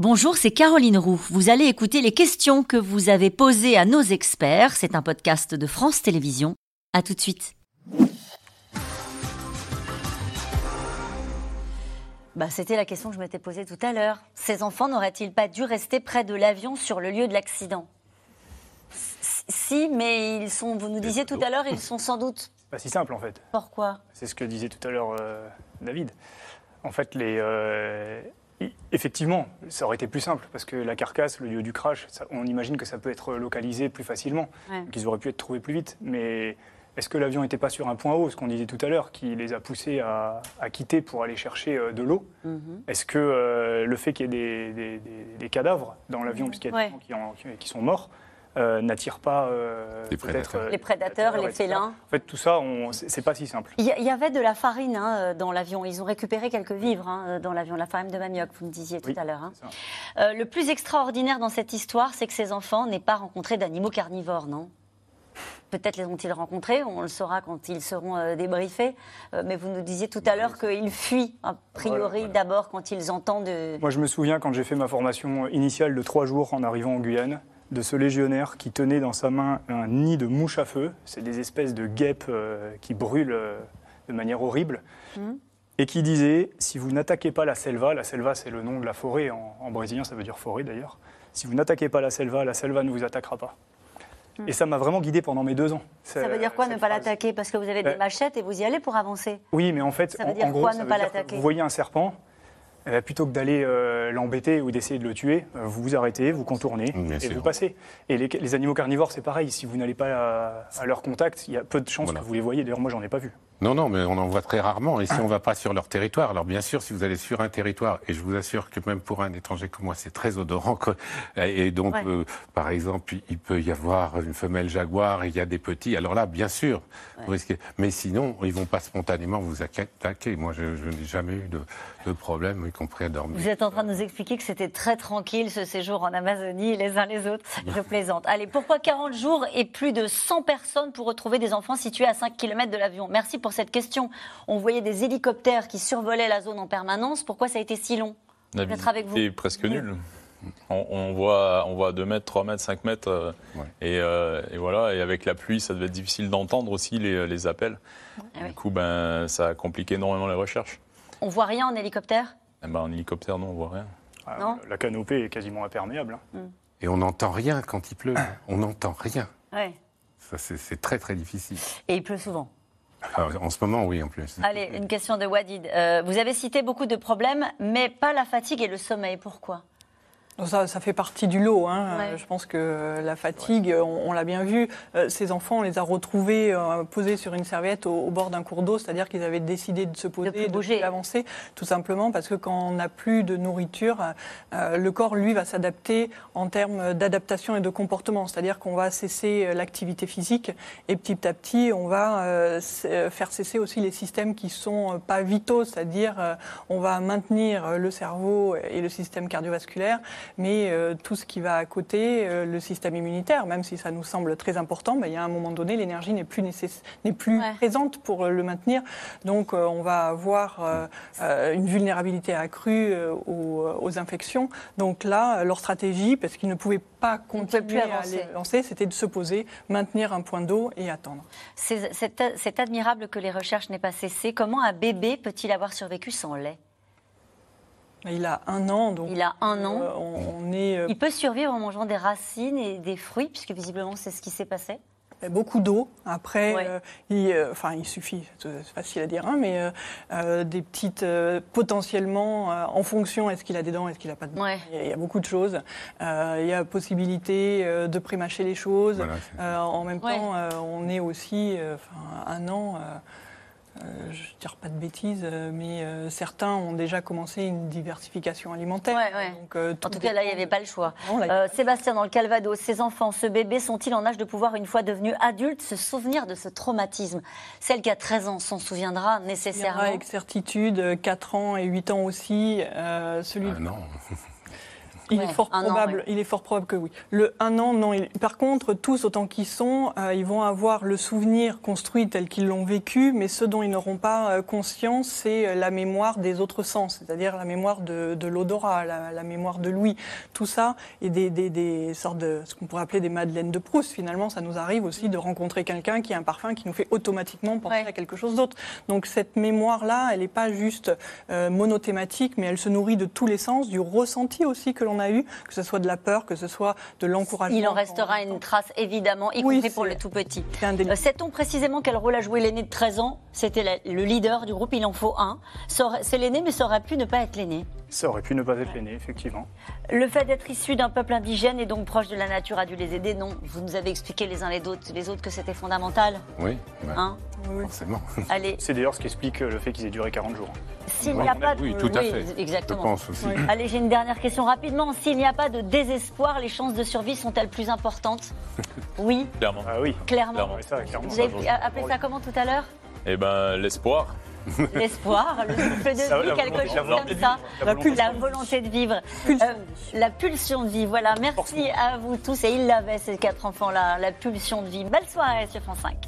Bonjour, c'est Caroline Roux. Vous allez écouter les questions que vous avez posées à nos experts. C'est un podcast de France Télévisions. À tout de suite. Bah, C'était la question que je m'étais posée tout à l'heure. Ces enfants n'auraient-ils pas dû rester près de l'avion sur le lieu de l'accident? Si, mais ils sont, vous nous disiez tout à l'heure, ils sont sans doute. Pas si simple en fait. Pourquoi? C'est ce que disait tout à l'heure euh, David. En fait, les, euh, effectivement, ça aurait été plus simple parce que la carcasse, le lieu du crash, ça- on imagine que ça peut être localisé plus facilement, Ouais. qu'ils auraient pu être trouvés plus vite. Mais est-ce que l'avion n'était pas sur un point haut, ce qu'on disait tout à l'heure, qui les a poussés à, à quitter pour aller chercher euh, de l'eau? Mhm. Est-ce que euh, le fait qu'il y ait des, des- des- des cadavres dans l'avion, puisqu'il y a Ouais. des gens qui, en- qui- qui sont morts, euh, n'attire pas euh, Les peut-être, prédateurs. euh, Les prédateurs, les etc. félins. En fait, tout ça, c'est pas si simple. Il y, avait de la farine hein, dans l'avion. Ils ont récupéré quelques vivres hein, dans l'avion, la farine de manioc, vous me disiez tout Oui, à l'heure. hein. Euh, le plus extraordinaire dans cette histoire, c'est que ces enfants n'aient pas rencontré d'animaux carnivores, non? Peut-être les ont-ils rencontrés, on le saura quand ils seront euh, débriefés. Euh, mais vous nous disiez tout à l'heure qu'ils fuient, a priori, Voilà, voilà. d'abord quand ils entendent. Moi, je me souviens quand j'ai fait ma formation initiale de trois jours en arrivant en Guyane, de ce légionnaire qui tenait dans sa main un nid de mouches à feu. C'est des espèces de guêpes euh, qui brûlent euh, de manière horrible. Mhm. Et qui disait si vous n'attaquez pas la selva, la selva c'est le nom de la forêt, en, en brésilien ça veut dire forêt d'ailleurs. Si vous n'attaquez pas la selva, la selva ne vous attaquera pas. Et ça m'a vraiment guidé pendant mes deux ans. Ça veut dire quoi ne pas l'attaquer? Parce que vous avez des Euh, machettes et vous y allez pour avancer. Oui, mais en fait, Ça veut en, dire en gros, quoi, ça ne veut pas dire que l'attaquer? vous voyez un serpent, eh ben, plutôt que d'aller euh, l'embêter ou d'essayer de le tuer, euh, vous vous arrêtez, vous contournez Bien et sûr. vous passez. Et les, les animaux carnivores, c'est pareil. Si vous n'allez pas à, à leur contact, il y a peu de chances Voilà. que vous les voyez. D'ailleurs, moi, j'en ai pas vu. Non, non, mais on en voit très rarement. Et si on ne va pas sur leur territoire, alors bien sûr, si vous allez sur un territoire, et je vous assure que même pour un étranger comme moi, c'est très odorant. Et donc, Ouais. euh, par exemple, il peut y avoir une femelle jaguar et il y a des petits. Alors là, bien sûr, vous risquez. Mais sinon, ils vont pas spontanément vous attaquer. Moi, je, je n'ai jamais eu de, de problème, y compris à dormir. Vous êtes en train de nous expliquer que c'était très tranquille ce séjour en Amazonie, les uns les autres. Je plaisante. Allez, pourquoi 40 jours et plus de 100 personnes pour retrouver des enfants situés à 5 km de l'avion? Merci pour cette question. On voyait des hélicoptères qui survolaient la zone en permanence. Pourquoi ça a été si long Peut-être avec est presque nulle. On, on voit, on voit 2 mètres, 3 mètres, 5 mètres. euh, Ouais. et, euh, et voilà. Et avec la pluie, ça devait être difficile d'entendre aussi les, les appels. Ah. Du coup, ben, ça a compliqué énormément les recherches. On voit rien en hélicoptère? Eh ben, en hélicoptère, non, on voit rien. Ah, Non? la canopée est quasiment imperméable. hein. Et on n'entend rien quand il pleut. On n'entend rien. Ouais. Ça, c'est très, très difficile. Et il pleut souvent. Alors, en ce moment, oui, en plus. Allez, une question de Wadid. Euh, vous avez cité beaucoup de problèmes, mais pas la fatigue et le sommeil. Pourquoi? Ça, ça fait partie du lot. hein. Ouais. Euh, Je pense que la fatigue, on, on l'a bien vu. Euh, ces enfants, on les a retrouvés euh, posés sur une serviette au, au bord d'un cours d'eau, c'est-à-dire qu'ils avaient décidé de se poser, plus bouger. avancer, tout simplement parce que quand on n'a plus de nourriture, euh, le corps, lui, va s'adapter en termes d'adaptation et de comportement. C'est-à-dire qu'on va cesser euh, l'activité physique et petit à petit, on va euh, euh, faire cesser aussi les systèmes qui sont euh, pas vitaux, c'est-à-dire euh, on va maintenir euh, le cerveau et le système cardiovasculaire, mais euh, tout ce qui va à côté, euh, le système immunitaire, même si ça nous semble très important, ben, il y a un moment donné, l'énergie n'est plus, nécess- n'est plus Ouais. présente pour euh, le maintenir. Donc on va avoir une vulnérabilité accrue aux, aux infections. Donc là, leur stratégie, parce qu'ils ne pouvaient pas plus continuer à les lancer, c'était de se poser, maintenir un point d'eau et attendre. C'est admirable que les recherches n'aient pas cessé. Comment un bébé peut-il avoir survécu sans lait? Il a un an, donc Il a un an. euh, on, on est euh, Il peut survivre en mangeant des racines et des fruits, puisque visiblement c'est ce qui s'est passé. beaucoup d'eau. Après, Ouais. euh, il, euh, enfin, il suffit, c'est facile à dire, hein, mais euh, euh, des petites, euh, potentiellement, euh, en fonction, est-ce qu'il a des dents, est-ce qu'il n'a pas de dents. Ouais. Il, y a, il y a beaucoup de choses. Euh, il y a possibilité euh, de prémâcher les choses. Voilà, Euh, en même Ouais. temps, euh, on est aussi, euh, un an. Euh, je ne dire pas de bêtises, euh, mais euh, certains ont déjà commencé une diversification alimentaire. Ouais, ouais. Donc, euh, En tout cas, là, il n'y avait pas le choix. Non, là, il Euh, Sébastien, dans le Calvados, ces enfants, ce bébé, sont-ils en âge de pouvoir, une fois devenus adultes, se souvenir de ce traumatisme? Celle qui a 13 ans s'en souviendra Il y aura nécessairement. avec certitude 4 ans et 8 ans aussi. euh, celui Ah non. Il Ouais, est fort an, probable. Il est fort probable que oui. Le un an, non. il- Par contre, tous autant qu'ils sont, euh, ils vont avoir le souvenir construit tel qu'ils l'ont vécu, mais ce dont ils n'auront pas euh, conscience, c'est euh, la mémoire des autres sens, c'est-à-dire la mémoire de, de l'odorat, la, la mémoire de l'ouïe, tout ça, et des, des, des sortes de ce qu'on pourrait appeler des madeleines de Proust. Finalement, ça nous arrive aussi de rencontrer quelqu'un qui a un parfum qui nous fait automatiquement penser Ouais. à quelque chose d'autre. Donc cette mémoire-là, elle n'est pas juste euh, monothématique, mais elle se nourrit de tous les sens, du ressenti aussi que l'on a eu, que ce soit de la peur, que ce soit de l'encouragement. Il en restera une trace, évidemment, y Oui, compris pour le tout petit. Euh, Sait-on précisément quel rôle a joué l'aîné de 13 ans? C'était le leader du groupe, il en faut un. C'est l'aîné, mais ça aurait pu ne pas être l'aîné. Ça aurait pu ne pas être l'aîné, effectivement. Le fait d'être issu d'un peuple indigène et donc proche de la nature a dû les aider, non Vous nous avez expliqué les uns les autres, les autres que c'était fondamental. Oui, bah, Hein Oui. forcément. Allez, C'est d'ailleurs ce qui explique euh, le fait qu'ils aient duré 40 jours. s'il Oui, n'y a pas de... oui, tout à oui, fait. Je Exactement. pense aussi. Oui. Allez, j'ai une dernière question rapidement. S'il n'y a pas de désespoir, les chances de survie sont-elles plus importantes? Oui, Clairement. Ah oui. clairement. Clairement. Ouais, ça, clairement. Vous avez appelé ça comment tout à l'heure? Eh ben, l'espoir. L'espoir, le souffle de vie, quelque chose la volonté comme de ça. La volonté de La vivre. volonté de vivre. Pulsion Euh, la pulsion de vie, voilà. Merci à vous tous. Et ils l'avaient, ces quatre enfants-là, la pulsion de vie. Belle soirée sur France 5.